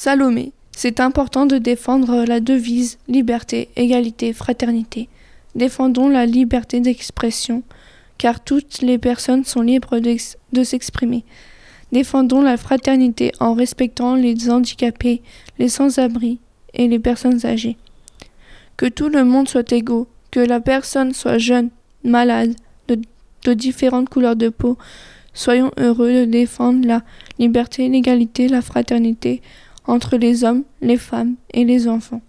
Salomé, c'est important de défendre la devise liberté, égalité, fraternité. Défendons la liberté d'expression, car toutes les personnes sont libres de s'exprimer. Défendons la fraternité en respectant les handicapés, les sans-abri et les personnes âgées. Que tout le monde soit égaux, que la personne soit jeune, malade, de, de différentes couleurs de peau. Soyons heureux de défendre la liberté, l'égalité, la fraternité entre les hommes, les femmes et les enfants.